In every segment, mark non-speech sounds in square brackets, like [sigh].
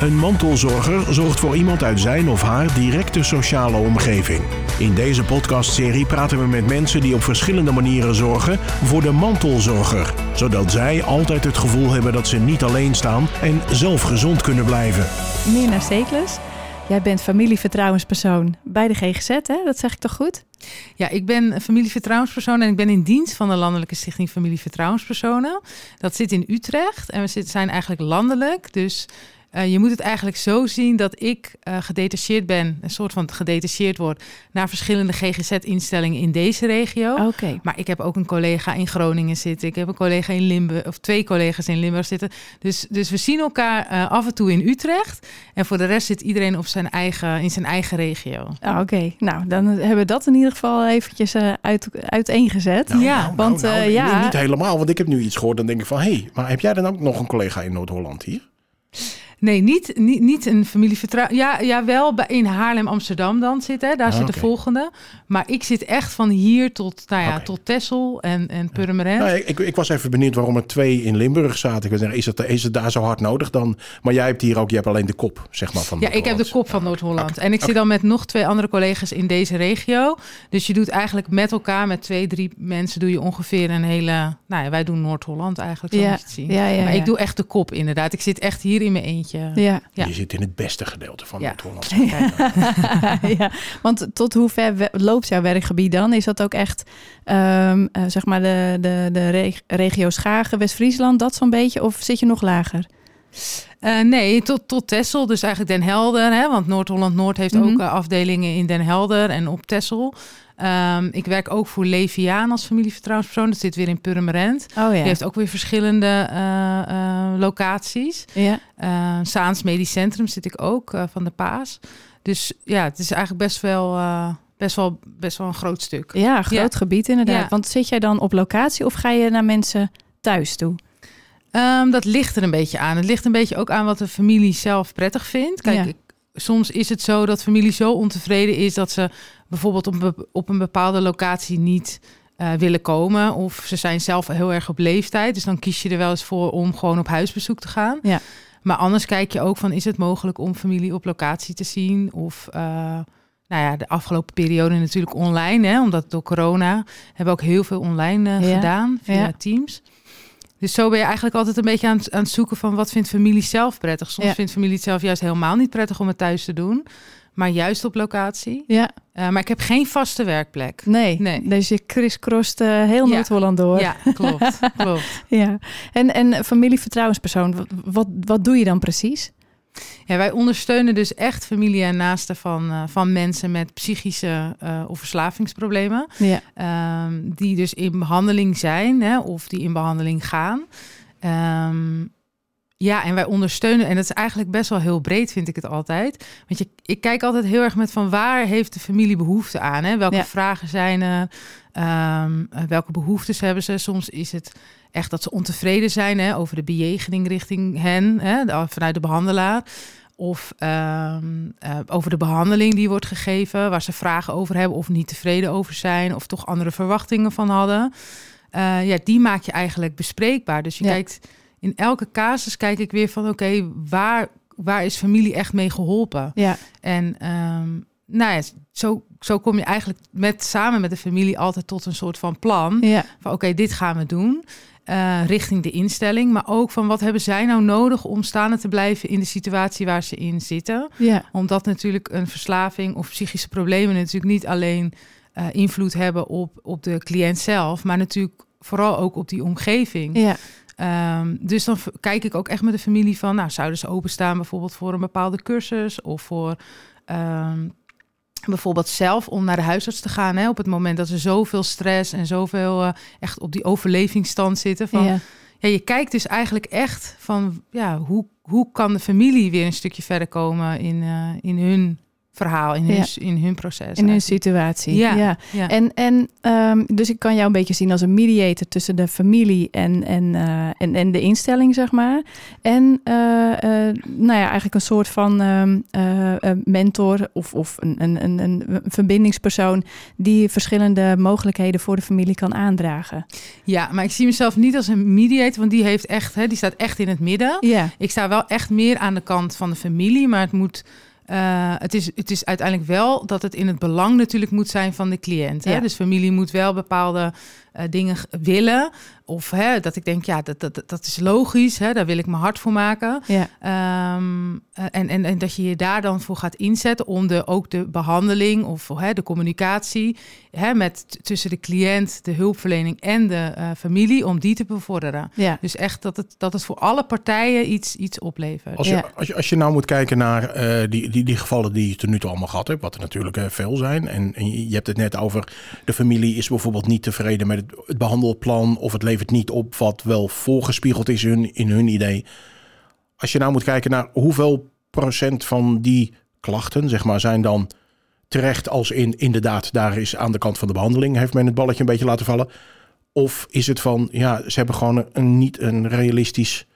Een mantelzorger zorgt voor iemand uit zijn of haar directe sociale omgeving. In deze podcastserie praten we met mensen die op verschillende manieren zorgen voor de mantelzorger, zodat zij altijd het gevoel hebben dat ze niet alleen staan en zelf gezond kunnen blijven. Mirna Steekles, jij bent familievertrouwenspersoon bij de GGZ, hè? dat zeg ik toch goed? Ja, ik ben familievertrouwenspersoon en ik ben in dienst van de Landelijke Stichting Familievertrouwenspersonen. Dat zit in Utrecht en we zijn eigenlijk landelijk. Dus eh, je moet het eigenlijk zo zien dat ik eh, gedetacheerd ben, een soort van gedetacheerd word naar verschillende GGZ-instellingen in deze regio. Oké. Maar ik heb ook een collega in Groningen zitten. Ik heb een collega in Limburg, of twee collega's in Limburg zitten. Dus, dus we zien elkaar eh, af en toe in Utrecht. En voor de rest zit iedereen op zijn eigen, in zijn eigen regio. Ah, Oké, nou dan hebben we dat in ieder geval eventjes eh, uit, uiteengezet. Ja, want, eh, nee, ja- Niet helemaal, want ik heb nu iets gehoord. Dan denk ik van, hé, hey, maar heb jij dan ook nog een collega in Noord-Holland hier? Nee, niet, niet, niet een familievertrouwen. Ja, ja, wel bij, in Haarlem, Amsterdam dan zitten. hè. Daar Ah, zit de volgende. Maar ik zit echt van hier tot, nou ja, tot Texel en, en Purmerend. Nou, ik, ik was even benieuwd waarom er twee in Limburg zaten. Ik zeggen, is het, is het daar zo hard nodig dan? Maar jij hebt hier ook, je hebt alleen de kop, zeg maar, van Ja, ik heb de kop van Noord-Holland. En ik zit dan met nog twee andere collega's in deze regio. Dus je doet eigenlijk met elkaar, met twee, drie mensen, doe je ongeveer een hele. Nou ja, wij doen Noord-Holland eigenlijk, zo Ja, het zien. ja, ja, maar ja. ik doe echt de kop, inderdaad. Ik zit echt hier in mijn eentje. Ja. Ja. Je zit in het beste gedeelte van Ja. Noord-Holland. [laughs] ja, want tot hoe ver loopt jouw werkgebied dan? Is dat ook echt, ehm, eh, zeg maar, de, de, de reg- regio Schagen, West-Friesland, dat zo'n beetje? Of zit je nog lager? Eh, nee, tot, tot Texel, dus eigenlijk Den Helder. Hè, want Noord-Holland-Noord heeft Mhm. ook eh, afdelingen in Den Helder en op Texel. Ehm, ik werk ook voor Leviaan als familievertrouwenspersoon. Dat zit weer in Purmerend. Oh ja. Die heeft ook weer verschillende eh, eh, locaties. ja. Eh Saans Medisch Centrum zit ik ook, eh, van de Paas. Dus ja, het is eigenlijk best wel, best wel, best wel een groot stuk. ja, een groot gebied inderdaad. Ja. Want zit jij dan op locatie of ga je naar mensen thuis toe? Ehm, dat ligt er een beetje aan. Het ligt een beetje ook aan wat de familie zelf prettig vindt. Kijk, Ja. ik, soms is het zo dat familie zo ontevreden is dat ze bijvoorbeeld op, op een bepaalde locatie niet eh, willen komen. Of ze zijn zelf heel erg op leeftijd. Dus dan kies je er wel eens voor om gewoon op huisbezoek te gaan. Ja. Maar anders kijk je ook van is het mogelijk om familie op locatie te zien? Of eh, nou ja, de afgelopen periode natuurlijk online. Hè, omdat door corona hebben we ook heel veel online eh, Ja. gedaan via Ja. Teams. Dus zo ben je eigenlijk altijd een beetje aan, het- aan het zoeken van wat vindt familie zelf prettig. Soms Ja. vindt familie het zelf juist helemaal niet prettig om het thuis te doen. Maar juist op locatie. Ja, Eh, maar ik heb geen vaste werkplek. nee. Nee. Dus je crisscrost heel Ja. Noord-Holland door. Ja, klopt. [laughs] klopt. Ja. En, en familievertrouwenspersoon, wat, wat, wat doe je dan precies? Ja, wij ondersteunen dus echt familie en naasten van, eh, van mensen met psychische eh, of verslavingsproblemen. Ja. Ehm, die dus in behandeling zijn hè, of die in behandeling gaan. Ehm, ja, en wij ondersteunen, en dat is eigenlijk best wel heel breed, vind ik het altijd. Want je, ik kijk altijd heel erg met van waar heeft de familie behoefte aan? Hè? Welke Ja. vragen zijn er? Ehm, eh, welke behoeftes hebben ze? Soms is het echt dat ze ontevreden zijn hè, over de bejegening richting hen, hè, vanuit de behandelaar. Of ehm, eh, over de behandeling die wordt gegeven, waar ze vragen over hebben of niet tevreden over zijn, of toch andere verwachtingen van hadden. Eh, ja, die maak je eigenlijk bespreekbaar. Dus je Ja. kijkt in elke casus kijk ik weer van oké, waar, waar is familie echt mee geholpen? Ja. En ehm, nou ja, zo, zo kom je eigenlijk met, samen met de familie altijd tot een soort van plan. Ja. Van oké, dit gaan we doen. eh, richting de instelling. Maar ook van wat hebben zij nou nodig om staande te blijven in de situatie waar ze in zitten. Ja. Omdat natuurlijk een verslaving of psychische problemen natuurlijk niet alleen eh, invloed hebben op, op de cliënt zelf, maar natuurlijk vooral ook op die omgeving. Ja. Ehm, dus dan kijk ik ook echt met de familie van, nou, zouden ze openstaan bijvoorbeeld voor een bepaalde cursus of voor ehm, bijvoorbeeld zelf om naar de huisarts te gaan. Hè, op het moment dat ze zoveel stress en zoveel eh, echt op die overlevingsstand zitten. Van, Ja. ja, je kijkt dus eigenlijk echt van, ja, hoe, hoe kan de familie weer een stukje verder komen in, eh, in hun verhaal, in hun, in hun proces. In hun situatie. Ja. ja. En, en um, dus ik kan jou een beetje zien als een mediator tussen de familie en, en, uh, en, en de instelling, zeg maar. En uh, uh, nou ja, eigenlijk een soort van um, mentor of, of een, een, een, een verbindingspersoon die verschillende mogelijkheden voor de familie kan aandragen. Ja, maar ik zie mezelf niet als een mediator, want die heeft echt, hè, die staat echt in het midden. Ja. Ik sta wel echt meer aan de kant van de familie, maar het moet uh, het, is, het is uiteindelijk wel dat het in het belang natuurlijk moet zijn van de cliënt. Hè? Ja. Dus familie moet wel bepaalde uh, dingen willen. Of hè, dat ik denk, ja, dat, dat, dat is logisch, hè, daar wil ik mijn hart voor maken. Ja. Um, en, en, en dat je je daar dan voor gaat inzetten om de, ook de behandeling of hè, de communicatie hè, met, tussen de cliënt, de hulpverlening en de uh, familie, om die te bevorderen. Ja. Dus echt dat het, dat het voor alle partijen iets, iets oplevert. Als je, ja. als, je, als je nou moet kijken naar uh, die, die, die gevallen die je tot nu toe allemaal gehad hebt, wat er natuurlijk uh, veel zijn. En, en je hebt het net over de familie is bijvoorbeeld niet tevreden met het, het behandelplan of het levert niet op wat wel voorgespiegeld is in hun, idee. Als je nou moet kijken naar hoeveel procent van die klachten, zeg maar, zijn dan terecht als in inderdaad daar is aan de kant van de behandeling heeft men het balletje een beetje laten vallen. Of is het van, ja, ze hebben gewoon een, niet een realistisch,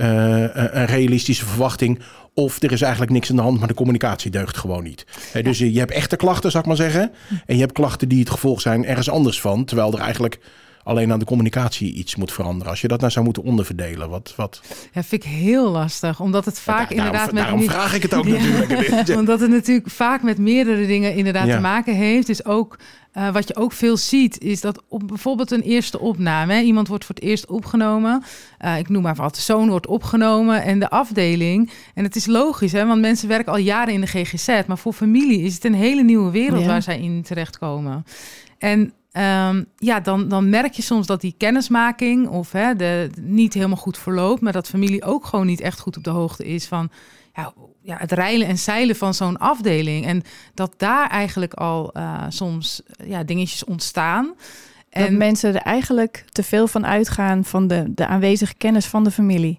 een realistische verwachting. Of er is eigenlijk niks aan de hand, maar de communicatie deugt gewoon niet. Dus je hebt echte klachten, zou ik maar zeggen. En je hebt klachten die het gevolg zijn ergens anders van. Terwijl er eigenlijk alleen aan de communicatie iets moet veranderen. Als je dat nou zou moeten onderverdelen, wat... wat... Ja, vind ik heel lastig, omdat het vaak ja, inderdaad... Daarom, met daarom vraag ik het ook [laughs] ja. natuurlijk. [laughs] omdat het natuurlijk vaak met meerdere dingen inderdaad ja. te maken heeft. Dus ook... Uh, wat je ook veel ziet, is dat op bijvoorbeeld een eerste opname, hè, iemand wordt voor het eerst opgenomen. Uh, ik noem maar wat, de zoon wordt opgenomen en de afdeling. En het is logisch, hè, want mensen werken al jaren in de GGZ. Maar voor familie is het een hele nieuwe wereld ja. waar zij in terechtkomen. En Um, ja, dan, dan merk je soms dat die kennismaking of hè, de, niet helemaal goed verloopt, maar dat familie ook gewoon niet echt goed op de hoogte is van ja, ja, het reilen en zeilen van zo'n afdeling. En dat daar eigenlijk al uh, soms ja, dingetjes ontstaan. En dat mensen er eigenlijk te veel van uitgaan van de, de aanwezige kennis van de familie.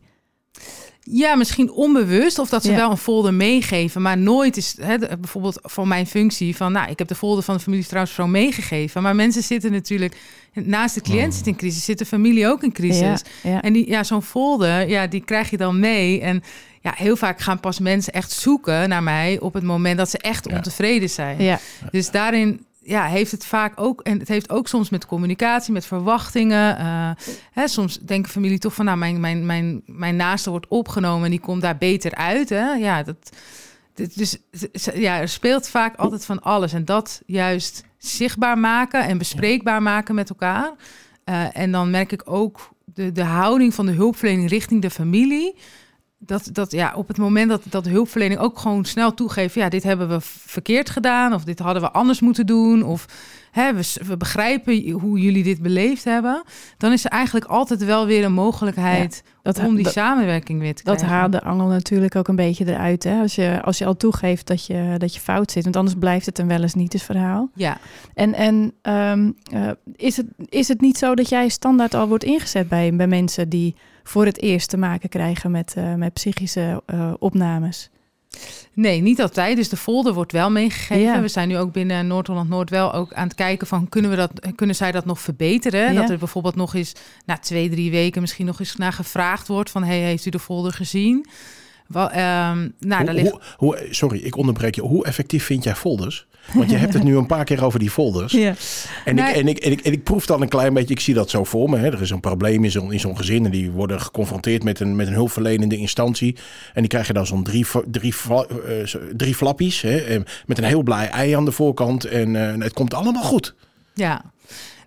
Ja, misschien onbewust of dat ze ja. wel een folder meegeven, maar nooit is hè, bijvoorbeeld van mijn functie van, nou, ik heb de folder van de familietrouwsvrouw meegegeven, maar mensen zitten natuurlijk naast de cliënt zit in crisis, zit de familie ook in crisis. Ja, ja. En die, ja, zo'n folder, ja, die krijg je dan mee en ja, heel vaak gaan pas mensen echt zoeken naar mij op het moment dat ze echt ontevreden zijn. Ja. Dus daarin ja, heeft het vaak ook, en het heeft ook soms met communicatie, met verwachtingen. Uh, hè, soms denken familie toch van, nou, mijn, mijn, mijn, mijn naaste wordt opgenomen en die komt daar beter uit. Hè? Ja, dat, dus ja, er speelt vaak altijd van alles. En dat juist zichtbaar maken en bespreekbaar maken met elkaar. Uh, en dan merk ik ook de, de houding van de hulpverlening richting de familie dat, dat ja, op het moment dat, dat de hulpverlening ook gewoon snel toegeeft, ja, dit hebben we verkeerd gedaan, of dit hadden we anders moeten doen, of hè, we, we begrijpen hoe jullie dit beleefd hebben, dan is er eigenlijk altijd wel weer een mogelijkheid ja, dat, om die dat, samenwerking weer te krijgen. Dat haalt de angel natuurlijk ook een beetje eruit, hè? Als je, als je al toegeeft dat je, dat je fout zit, want anders blijft het een wel eens niet, dus verhaal. Ja. En, en um, uh, is, het, is het niet zo dat jij standaard al wordt ingezet bij, bij mensen die voor het eerst te maken krijgen met, uh, met psychische uh, opnames? Nee, niet altijd. Dus de folder wordt wel meegegeven. Ja. We zijn nu ook binnen Noord-Holland-Noord wel ook aan het kijken van kunnen, we dat, kunnen zij dat nog verbeteren? Ja. Dat er bijvoorbeeld nog eens na twee, drie weken misschien nog eens naar gevraagd wordt van hey, heeft u de folder gezien? Um, nou, hoe, ligt... hoe, hoe, sorry, ik onderbreek je. Hoe effectief vind jij folders? Want je hebt het nu een paar keer over die folders. [laughs] Ja. En, ik, en, ik, en, ik, en ik proef dan een klein beetje, ik zie dat zo voor me. Hè. Er is een probleem in zo'n, zo'n gezin en die worden geconfronteerd met een, met een hulpverlenende instantie. En die krijgen dan zo'n drie, drie, uh, drie flappies hè, met een heel blij ei aan de voorkant. En uh, het komt allemaal goed. Ja.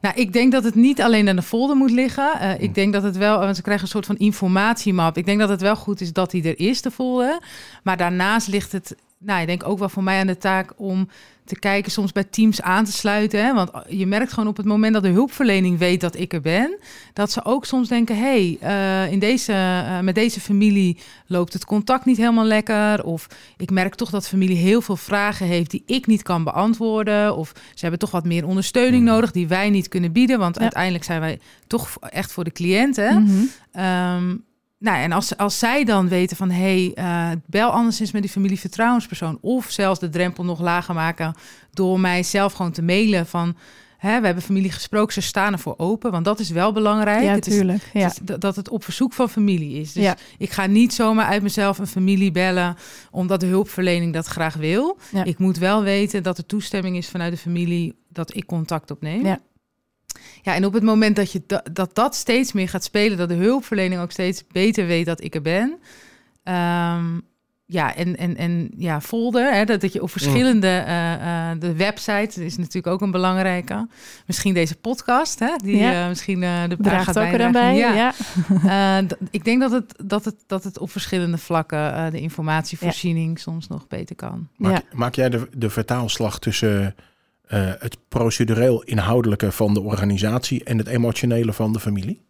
Nou, ik denk dat het niet alleen aan de folder moet liggen. Uh, ik denk dat het wel, want ze krijgen een soort van informatiemap. Ik denk dat het wel goed is dat die er is, de folder. Maar daarnaast ligt het, nou, ik denk ook wel voor mij aan de taak om te kijken, soms bij teams aan te sluiten. Hè? Want je merkt gewoon op het moment dat de hulpverlening weet dat ik er ben, dat ze ook soms denken: hé, hey, uh, in deze, uh, met deze familie loopt het contact niet helemaal lekker. Of ik merk toch dat familie heel veel vragen heeft die ik niet kan beantwoorden. Of ze hebben toch wat meer ondersteuning mm. nodig die wij niet kunnen bieden. Want ja. uiteindelijk zijn wij toch echt voor de cliënten. Mm -hmm. um, nou, en als, als zij dan weten van hé, hey, uh, bel anderszins met die familie vertrouwenspersoon. Of zelfs de drempel nog lager maken door mij zelf gewoon te mailen van Hè, we hebben familie gesproken, ze staan ervoor open. Want dat is wel belangrijk. Ja, het tuurlijk. Is, ja. Het is dat het op verzoek van familie is. Dus Ja. ik ga niet zomaar uit mezelf een familie bellen... omdat de hulpverlening dat graag wil. Ja. Ik moet wel weten dat er toestemming is vanuit de familie... dat ik contact opneem. Ja. Ja, en op het moment dat, je da- dat dat steeds meer gaat spelen... dat de hulpverlening ook steeds beter weet dat ik er ben... ehm, ja, en, en, en ja, folder, hè, dat, dat je op verschillende eh, eh, de website is natuurlijk ook een belangrijke. Misschien deze podcast, hè, die Ja. eh, misschien eh, de Draagt ook bijdragen. eraan bij. Ja. Ja. [laughs] Eh, ik denk dat het, dat, het, dat het op verschillende vlakken eh, de informatievoorziening soms nog beter kan. Maak, Ja. maak jij de, de vertaalslag tussen eh, het procedureel inhoudelijke van de organisatie en het emotionele van de familie?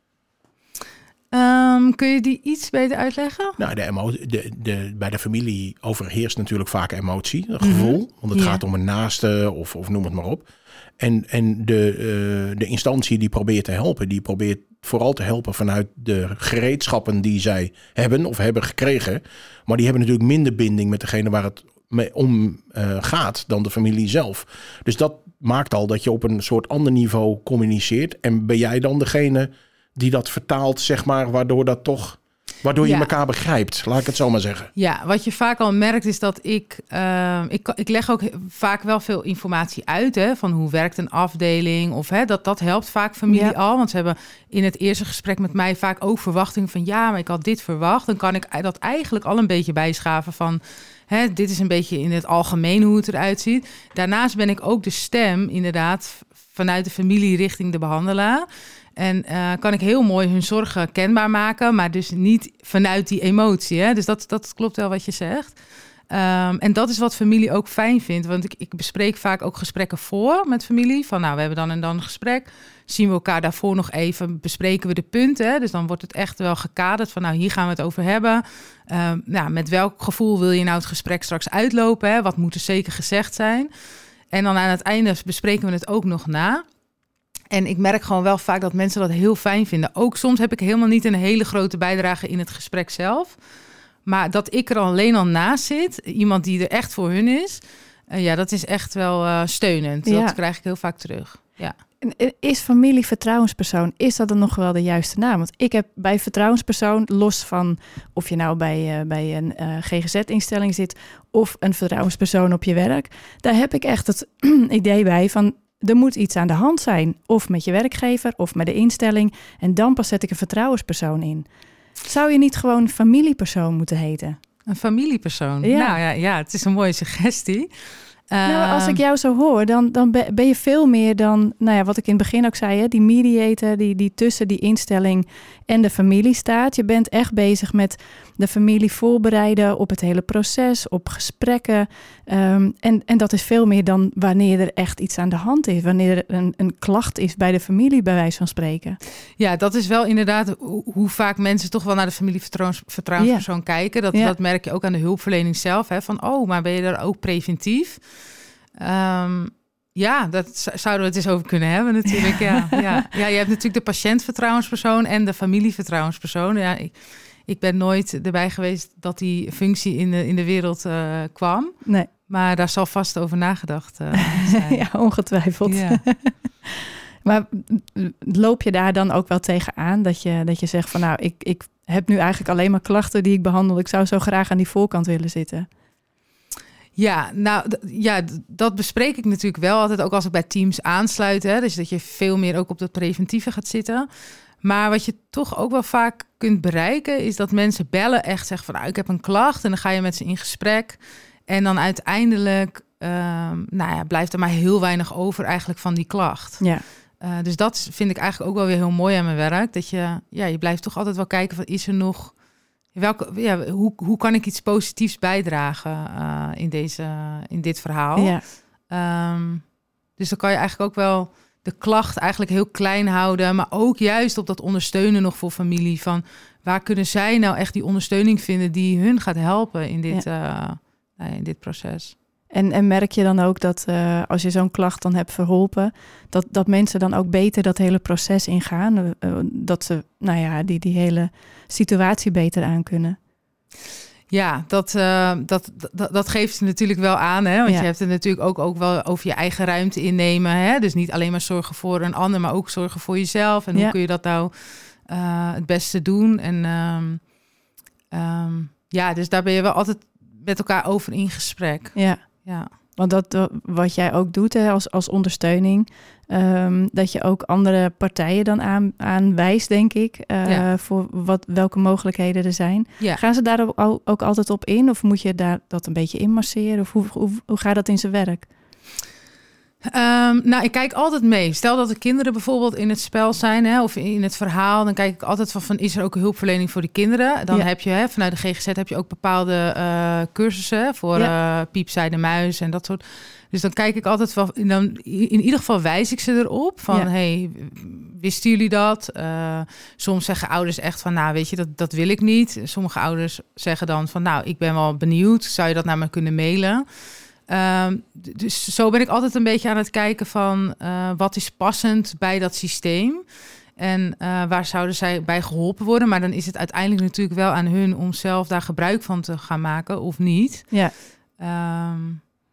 Ehm, kun je die iets beter uitleggen? Nou, de emo de, de, bij de familie overheerst natuurlijk vaak emotie, een gevool. Want het Ja. gaat om een naaste of, of noem het maar op. En, en de, eh, de instantie die probeert te helpen, die probeert vooral te helpen vanuit de gereedschappen die zij hebben of hebben gekregen. Maar die hebben natuurlijk minder binding met degene waar het mee om eh, gaat dan de familie zelf. Dus dat maakt al dat je op een soort ander niveau communiceert. En ben jij dan degene die dat vertaalt, zeg maar, waardoor dat toch. Waardoor je Ja. elkaar begrijpt, laat ik het zo maar zeggen. Ja, wat je vaak al merkt is dat ik, ehm, ik, ik leg ook vaak wel veel informatie uit, hè, van hoe werkt een afdeling of hè, dat dat helpt vaak familie Ja. al, want ze hebben in het eerste gesprek met mij vaak ook verwachtingen van ja, maar ik had dit verwacht, dan kan ik dat eigenlijk al een beetje bijschaven van hè, dit is een beetje in het algemeen hoe het eruit ziet. Daarnaast ben ik ook de stem inderdaad vanuit de familie richting de behandelaar. En eh, kan ik heel mooi hun zorgen kenbaar maken, maar dus niet vanuit die emotie. Hè? Dus dat, dat klopt wel wat je zegt. Ehm, en dat is wat familie ook fijn vindt. Want ik, ik bespreek vaak ook gesprekken voor met familie. Van nou, we hebben dan en dan een gesprek. Zien we elkaar daarvoor nog even, bespreken we de punten. Dus dan wordt het echt wel gekaderd van nou, hier gaan we het over hebben. Ehm, nou, met welk gevoel wil je nou het gesprek straks uitlopen? Wat moet er zeker gezegd zijn? En dan aan het einde bespreken we het ook nog na. En ik merk gewoon wel vaak dat mensen dat heel fijn vinden. Ook soms heb ik helemaal niet een hele grote bijdrage in het gesprek zelf. Maar dat ik er alleen al naast zit, iemand die er echt voor hun is, eh, ja, dat is echt wel eh, steunend. Ja. Dat krijg ik heel vaak terug. Ja. Is familie vertrouwenspersoon, is dat dan nog wel de juiste naam? Want ik heb bij vertrouwenspersoon, los van of je nou bij, eh, bij een eh, GGZ-instelling zit of een vertrouwenspersoon op je werk, daar heb ik echt het [clears throat] idee bij van er moet iets aan de hand zijn. Of met je werkgever of met de instelling. En dan pas zet ik een vertrouwenspersoon in. Zou je niet gewoon familiepersoon moeten heten? Een familiepersoon. Ja. Nou ja, ja, het is een mooie suggestie. Nou, als ik jou zo hoor, dan, dan be- ben je veel meer dan, nou ja, wat ik in het begin ook zei, hè, die mediator die, die tussen die instelling en de familie staat. Je bent echt bezig met de familie voorbereiden op het hele proces, op gesprekken. Ehm, en, en dat is veel meer dan wanneer er echt iets aan de hand is, wanneer er een, een klacht is bij de familie, bij wijze van spreken. Ja, dat is wel inderdaad hoe, vaak mensen toch wel naar de familievertrouwenspersoon kijken. Dat, dat merk je ook aan de hulpverlening zelf. Hè, van, oh, maar ben je daar ook preventief? Ehm, ja, dat zouden we het eens over kunnen hebben natuurlijk. Ja. [laughs] Ja. Ja. je hebt natuurlijk de patiëntvertrouwenspersoon en de familievertrouwenspersoon. Ja, ik, ik ben nooit erbij geweest dat die functie in de, in de wereld eh, kwam. Nee, Maar daar zal vast over nagedacht eh, [laughs] zijn. ja, ongetwijfeld. Ja. [laughs] Maar loop je daar dan ook wel tegenaan dat je, dat je zegt van nou, ik, ik heb nu eigenlijk alleen maar klachten die ik behandel. Ik zou zo graag aan die voorkant willen zitten. Ja, nou ja, dat bespreek ik natuurlijk wel altijd, ook als ik bij teams aansluit. Hè, dus dat je veel meer ook op dat preventieve gaat zitten. Maar wat je toch ook wel vaak kunt bereiken, is dat mensen bellen echt zeggen van nou, ik heb een klacht. En dan ga je met ze in gesprek. En dan uiteindelijk ehm, nou ja, blijft er maar heel weinig over eigenlijk van die klacht. Ja, Eh, dus dat vind ik eigenlijk ook wel weer heel mooi aan mijn werk. Dat je, ja, je blijft toch altijd wel kijken van is er nog. Welke, ja, hoe, hoe kan ik iets positiefs bijdragen eh, in, deze, in dit verhaal? ja. Ehm, dus dan kan je eigenlijk ook wel de klacht eigenlijk heel klein houden. Maar ook juist op dat ondersteunen nog voor familie. Van waar kunnen zij nou echt die ondersteuning vinden die hun gaat helpen in dit, eh, nou in dit proces? En, en merk je dan ook dat uh, als je zo'n klacht dan hebt verholpen, dat, dat mensen dan ook beter dat hele proces ingaan? Uh, dat ze, nou ja, die, die hele situatie beter aan kunnen? Ja, dat, uh, dat, dat, dat geeft ze natuurlijk wel aan. Hè? Want ja. je hebt het natuurlijk ook, ook wel over je eigen ruimte innemen. Hè? Dus niet alleen maar zorgen voor een ander, maar ook zorgen voor jezelf. En ja. hoe kun je dat nou het beste doen? En um, um, ja, dus daar ben je wel altijd met elkaar over in gesprek. Ja. Ja. Want dat wat jij ook doet hè, als, als ondersteuning, um, dat je ook andere partijen dan aan, aanwijst, denk ik, uh, ja. voor wat, welke mogelijkheden er zijn. Ja. Gaan ze daar ook, ook altijd op in? Of moet je daar dat een beetje inmasseren? Of hoe, hoe, hoe gaat dat in zijn werk? Um, nou, ik kijk altijd mee. Stel dat de kinderen bijvoorbeeld in het spel zijn hè, of in het verhaal, dan kijk ik altijd van, van is er ook hulpverlening voor de kinderen? Dan Ja. heb je hè, vanuit de GGZ heb je ook bepaalde eh, cursussen voor Ja. eh piep, zij de muis en dat soort. Dus dan kijk ik altijd van, dan in ieder geval wijs ik ze erop van, Ja. hey, wisten jullie dat? Eh, soms zeggen ouders echt van, nou, weet je, dat, dat wil ik niet. Sommige ouders zeggen dan van, nou, ik ben wel benieuwd, zou je dat naar me kunnen mailen? Ehm, dus zo ben ik altijd een beetje aan het kijken van eh, wat is passend bij dat systeem. En eh, waar zouden zij bij geholpen worden? Maar dan is het uiteindelijk natuurlijk wel aan hun om zelf daar gebruik van te gaan maken of niet. Ja, Ehm,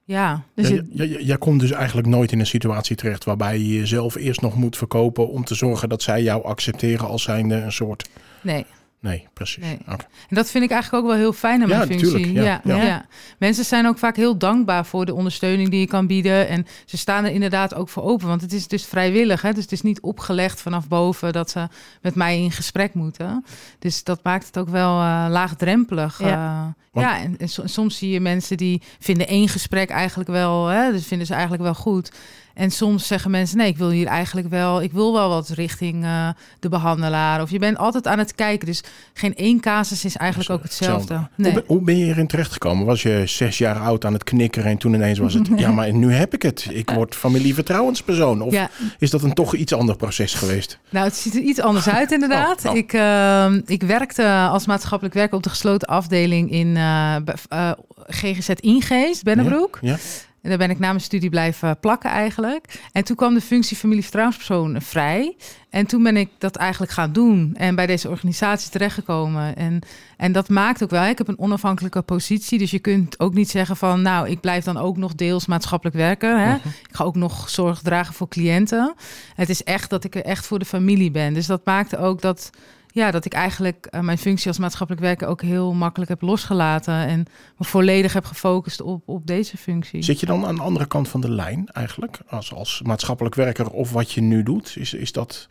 ja, dus Ja, jij komt dus eigenlijk nooit in een situatie terecht waarbij je jezelf eerst nog moet verkopen om te zorgen dat zij jou accepteren als zijnde een soort. nee. Nee, precies. Nee. En dat vind ik eigenlijk ook wel heel fijn aan Ja, mijn functie. ja, ja, ja. ja. Mensen zijn ook vaak heel dankbaar voor de ondersteuning die je kan bieden. En ze staan er inderdaad ook voor open. Want het is dus vrijwillig. Hè? Dus het is niet opgelegd vanaf boven dat ze met mij in gesprek moeten. Dus dat maakt het ook wel eh, laagdrempelig. Ja. Ja, Want- ja en, en so- soms zie je mensen die vinden één gesprek eigenlijk wel, hè, dus vinden ze eigenlijk wel goed. En soms zeggen mensen, nee, ik wil hier eigenlijk wel, ik wil wel wat richting eh, de behandelaar. Of je bent altijd aan het kijken. Dus geen één casus is eigenlijk Dus, ook hetzelfde. Hoe, Nee. ben, hoe ben je erin terechtgekomen? Was je zes jaar oud aan het knikkeren en toen ineens was het... [laughs] ja, maar nu heb ik het. Ik word familievertrouwenspersoon. Of Ja, is dat een toch iets ander proces geweest? nou, het ziet er iets anders uit [laughs] inderdaad. Oh, oh. Ik, eh, ik werkte als maatschappelijk werker op de gesloten afdeling in bij- eh, GGZ Ingeest, Bennebroek. Ja? En daar ben ik na mijn studie blijven plakken eigenlijk. En toen kwam de functie familievertrouwenspersoon vrij. En toen ben ik dat eigenlijk gaan doen. En bij deze organisatie terechtgekomen. En, en dat maakt ook wel, ik heb een onafhankelijke positie. Dus je kunt ook niet zeggen van, nou, ik blijf dan ook nog deels maatschappelijk werken. Hè? Mhm. Ik ga ook nog zorg dragen voor cliënten. Het is echt dat ik er echt voor de familie ben. Dus dat maakte ook dat, ja, dat ik eigenlijk eh, mijn functie als maatschappelijk werker ook heel makkelijk heb losgelaten. En me volledig heb gefocust op, op deze functie. Zit je dan aan de andere kant van de lijn eigenlijk? Als, als maatschappelijk werker of wat je nu doet? Is, is dat,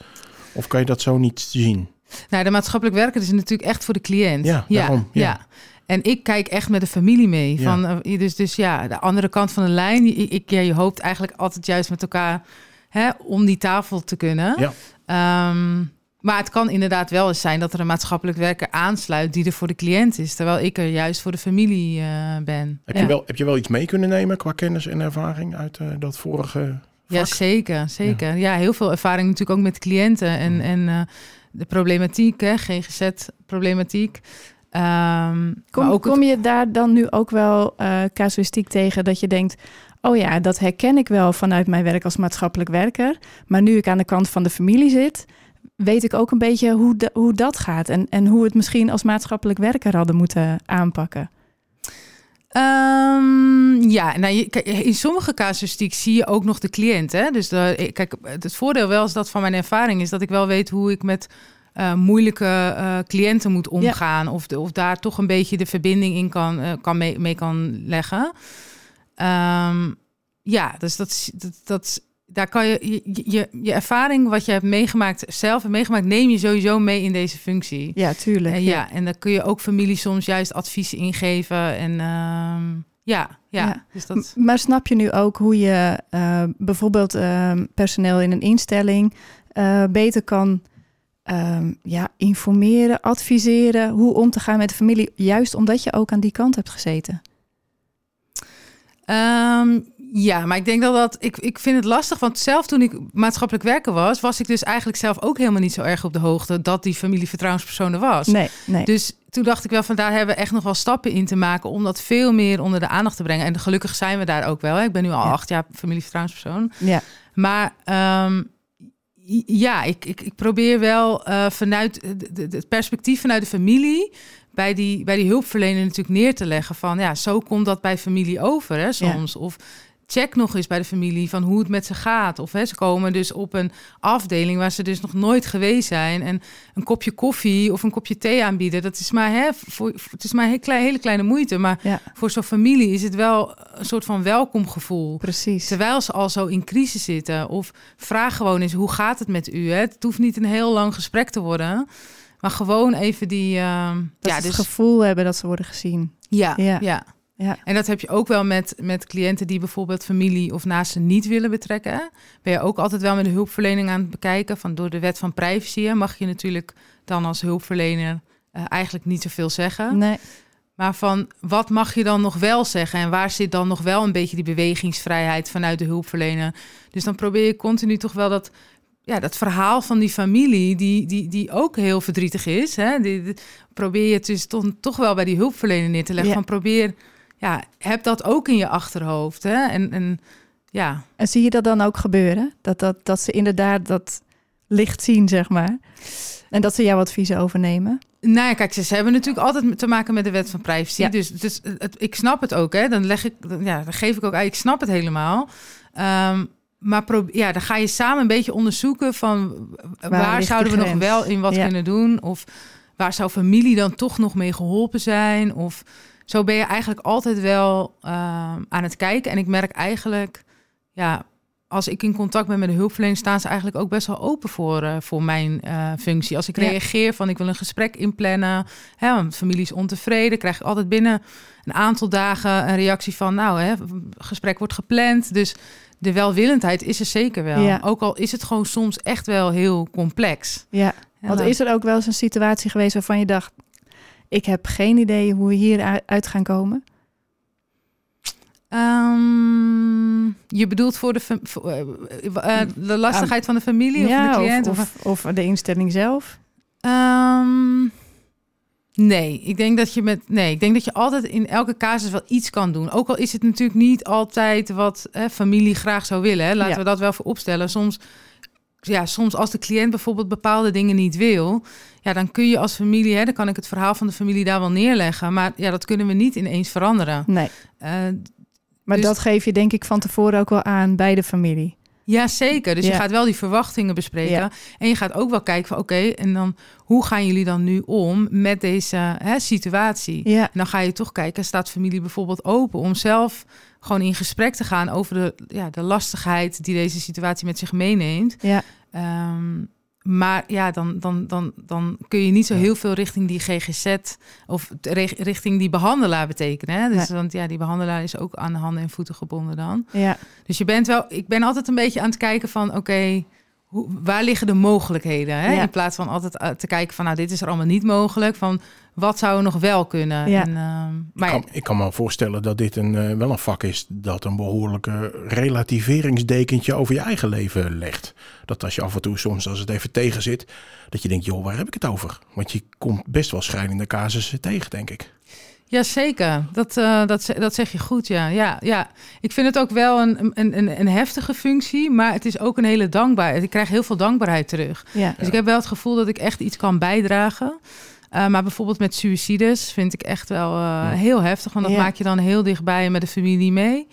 of kan je dat zo niet zien? Nou, de maatschappelijk werker is natuurlijk echt voor de cliënt. Ja, daarom, ja. En ik kijk echt met de familie mee. Ja. Van, eh, dus, dus ja, de andere kant van de lijn. Ik, ik- ja, je hoopt eigenlijk altijd juist met elkaar hè, om die tafel te kunnen. Ja. Ehm, maar het kan inderdaad wel eens zijn dat er een maatschappelijk werker aansluit die er voor de cliënt is. Terwijl ik er juist voor de familie eh, ben. Heb, ja. je wel, heb je wel iets mee kunnen nemen qua kennis en ervaring uit eh, dat vorige Ja, zeker, zeker. Ja. heel veel ervaring natuurlijk ook met cliënten en, Mm. en eh, de problematiek, hè, GGZ-problematiek. Ehm, Kom, maar ook het- kom je daar dan nu ook wel eh, casuïstiek tegen dat je denkt... oh ja, dat herken ik wel vanuit mijn werk als maatschappelijk werker. Maar nu ik aan de kant van de familie zit... weet ik ook een beetje hoe, de- hoe dat gaat... En, en hoe we het misschien als maatschappelijk werker hadden moeten aanpakken. Ehm, ja, nou, je, kijk, in sommige casuïstiek zie je ook nog de cliënt. Hè? Dus de, ik- kijk, het voordeel wel is dat van mijn ervaring is dat ik wel weet hoe ik met eh, moeilijke eh, cliënten moet omgaan. Of, de, of daar toch een beetje de verbinding in kan, eh, kan mee, mee kan leggen. Ehm, ja, dus dat, is- dat, dat, daar kan je, je, je je ervaring, wat je hebt meegemaakt, zelf meegemaakt, neem je sowieso mee in deze functie. Ja, tuurlijk. En ja, en dan kun je ook familie soms juist adviezen ingeven. En ehm, ja, ja, Ja. dus dat... Maar snap je nu ook hoe je eh, bijvoorbeeld ehm, personeel in een instelling eh, beter kan ehm, ja, informeren, adviseren hoe om te gaan met de familie, juist omdat je ook aan die kant hebt gezeten? Ehm, Ja, maar ik denk dat dat. Ik, ik vind het lastig, want zelf toen ik maatschappelijk werker was, was ik dus eigenlijk zelf ook helemaal niet zo erg op de hoogte dat die familie vertrouwenspersoon er was. Nee, nee. Dus toen dacht ik wel van daar hebben we echt nog wel stappen in te maken om dat veel meer onder de aandacht te brengen. En gelukkig zijn we daar ook wel. Hè. Ik ben nu al Ja. acht jaar familievertrouwenspersoon. ja. Maar ehm, ja, ik, ik, ik probeer wel eh, vanuit het perspectief vanuit de familie bij die, bij die hulpverlener natuurlijk neer te leggen van ja, zo komt dat bij familie over hè, soms. Of check nog eens bij de familie van hoe het met ze gaat. Of hè, ze komen dus op een afdeling waar ze dus nog nooit geweest zijn en een kopje koffie of een kopje thee aanbieden. Dat is maar hè, voor, het is maar een hele kleine, hele kleine moeite, maar ja, voor zo'n familie is het wel een soort van welkomgevoel. precies. Terwijl ze al zo in crisis zitten. Of vraag gewoon eens, hoe gaat het met u? Hè? Het hoeft niet een heel lang gesprek te worden. Maar gewoon even die... ehm, Dat ja, ze dus, het gevoel hebben dat ze worden gezien. ja, Ja. ja. Ja. En dat heb je ook wel met, met cliënten die bijvoorbeeld familie of naasten niet willen betrekken. Ben je ook altijd wel met de hulpverlening aan het bekijken. Van door de wet van privacy mag je natuurlijk dan als hulpverlener eh, eigenlijk niet zoveel zeggen. Nee, Maar van wat mag je dan nog wel zeggen? En waar zit dan nog wel een beetje die bewegingsvrijheid vanuit de hulpverlener? Dus dan probeer je continu toch wel dat, ja, dat verhaal van die familie, die, die, die ook heel verdrietig is. Hè? Die, die- probeer je het dus toch, toch wel bij die hulpverlener neer te leggen. Ja. Van probeer, ja, heb dat ook in je achterhoofd. Hè? En, en ja, En zie je dat dan ook gebeuren? Dat, dat, dat ze inderdaad dat licht zien, zeg maar. En dat ze jouw adviezen overnemen. Nou ja, kijk, ze, hebben natuurlijk altijd te maken met de wet van privacy. Ja. Dus, dus het, ik snap het ook, hè. Dan leg ik, ja, dan geef ik ook uit, ik snap het helemaal. Ehm, maar pro, ja, dan ga je samen een beetje onderzoeken van waar, zouden we nog wel in wat Ja. kunnen doen? Of waar zou familie dan toch nog mee geholpen zijn? Of zo ben je eigenlijk altijd wel ehm, aan het kijken. En ik merk eigenlijk, ja, als ik in contact ben met de hulpverlener, staan ze eigenlijk ook best wel open voor, eh, voor mijn eh, functie. Als ik Ja. reageer van ik wil een gesprek inplannen, hè, want familie is ontevreden, krijg ik altijd binnen een aantal dagen een reactie van, nou, hè, gesprek wordt gepland. Dus de welwillendheid is er zeker wel. Ja. Ook al is het gewoon soms echt wel heel complex. Ja, Ja, want is er ook wel eens een situatie geweest waarvan je dacht... ik heb geen idee hoe we hier uit gaan komen? Ehm, je bedoelt voor de, voor, eh, eh, de lastigheid van de familie of de cliënt? of, of, of de instelling zelf? Ehm, nee, ik denk dat je met nee, ik denk dat je altijd in elke casus wel iets kan doen. Ook al is het natuurlijk niet altijd wat hè, familie graag zou willen. Hè. Laten Ja. we dat wel voor opstellen. Soms, ja, soms als de cliënt bijvoorbeeld bepaalde dingen niet wil, ja, dan kun je als familie, hè, dan kan ik het verhaal van de familie daar wel neerleggen. Maar ja, dat kunnen we niet ineens veranderen. Nee, Eh, maar Dus- dat geef je denk ik van tevoren ook wel aan bij de familie. Ja, zeker. Dus je gaat wel die verwachtingen bespreken. Ja. En je gaat ook wel kijken van oké, en dan hoe gaan jullie dan nu om met deze hè, situatie? Ja, En dan ga je toch kijken, staat familie bijvoorbeeld open om zelf gewoon in gesprek te gaan over de, ja, de lastigheid die deze situatie met zich meeneemt. ja, Ehm, maar ja, dan, dan, dan, dan kun je niet zo heel veel richting die GGZ of richting die behandelaar betekenen. Hè? Dus, Nee. Want ja, die behandelaar is ook aan de handen en voeten gebonden dan. ja, Dus je bent wel, ik ben altijd een beetje aan het kijken van, oké, hoe waar liggen de mogelijkheden? Hè? Ja. In plaats van altijd eh, te kijken van, nou, dit is er allemaal niet mogelijk. Van, wat zou er nog wel kunnen? Ja. En, ehm, Ik maar kan, ik kan me voorstellen dat dit een, eh, wel een vak is dat een behoorlijke relativeringsdekentje over je eigen leven legt. Dat als je af en toe soms als het even tegen zit, dat je denkt, joh, waar heb ik het over? Want je komt best wel schrijnende casussen tegen, denk ik. Ja, zeker. Dat, eh, dat, dat zeg je goed, ja. ja. Ja, ik vind het ook wel een, een, een, een heftige functie, maar het is ook een hele dankbaarheid. Ik krijg heel veel dankbaarheid terug. ja. Dus ik heb wel het gevoel dat ik echt iets kan bijdragen. Uh, maar bijvoorbeeld met suicides vind ik echt wel uh, heel heftig. Want dat Ja. maak je dan heel dichtbij met de familie mee.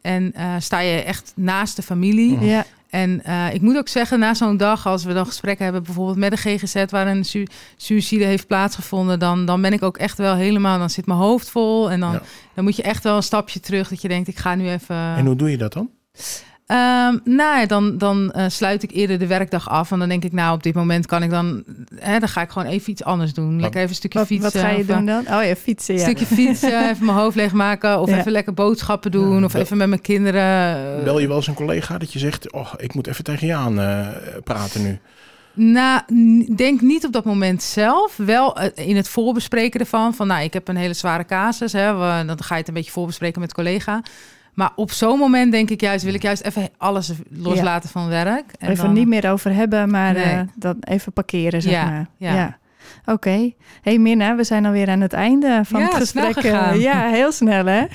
En uh, sta je echt naast de familie. Ja. En uh, ik moet ook zeggen, na zo'n dag, als we dan gesprekken hebben, bijvoorbeeld met de GGZ, waar een su suïcide heeft plaatsgevonden, dan, dan ben ik ook echt wel helemaal, dan zit mijn hoofd vol. En dan, Ja. dan moet je echt wel een stapje terug, dat je denkt, ik ga nu even. En hoe doe je dat dan? Um, nou ja, dan, dan uh, sluit ik eerder de werkdag af. En dan denk ik, nou, op dit moment kan ik dan... Hè, dan ga ik gewoon even iets anders doen. Lekker even een stukje Wat, fietsen. wat ga je of, doen dan? Oh ja, fietsen, Een ja. stukje fietsen, [laughs] even mijn hoofd leegmaken. Of Ja. even lekker boodschappen doen. Ja, of bel- even met mijn kinderen. uh, Bel je wel eens een collega dat je zegt, oh, ik moet even tegen je aan eh, praten nu. Nou, denk niet op dat moment zelf. Wel eh, in het voorbespreken ervan. Van nou, ik heb een hele zware casus. Hè, dan ga je het een beetje voorbespreken met collega. Maar op zo'n moment denk ik juist, wil ik juist even alles loslaten van werk. En even niet meer over hebben, maar Nee. eh, dan even parkeren, zeg Ja, maar. ja. Oké. Hey Minna, we zijn alweer aan het einde van Ja, het gesprek. eh. Ja, heel snel hè? [laughs]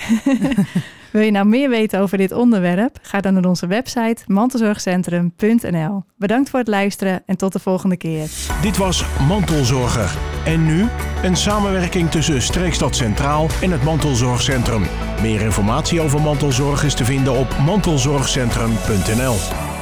Wil je nou meer weten over dit onderwerp? Ga dan naar onze website mantelzorgcentrum.nl. Bedankt voor het luisteren en tot de volgende keer. Dit was Mantelzorger. En nu een samenwerking tussen Streekstad Centraal en het Mantelzorgcentrum. Meer informatie over mantelzorg is te vinden op mantelzorgcentrum.nl.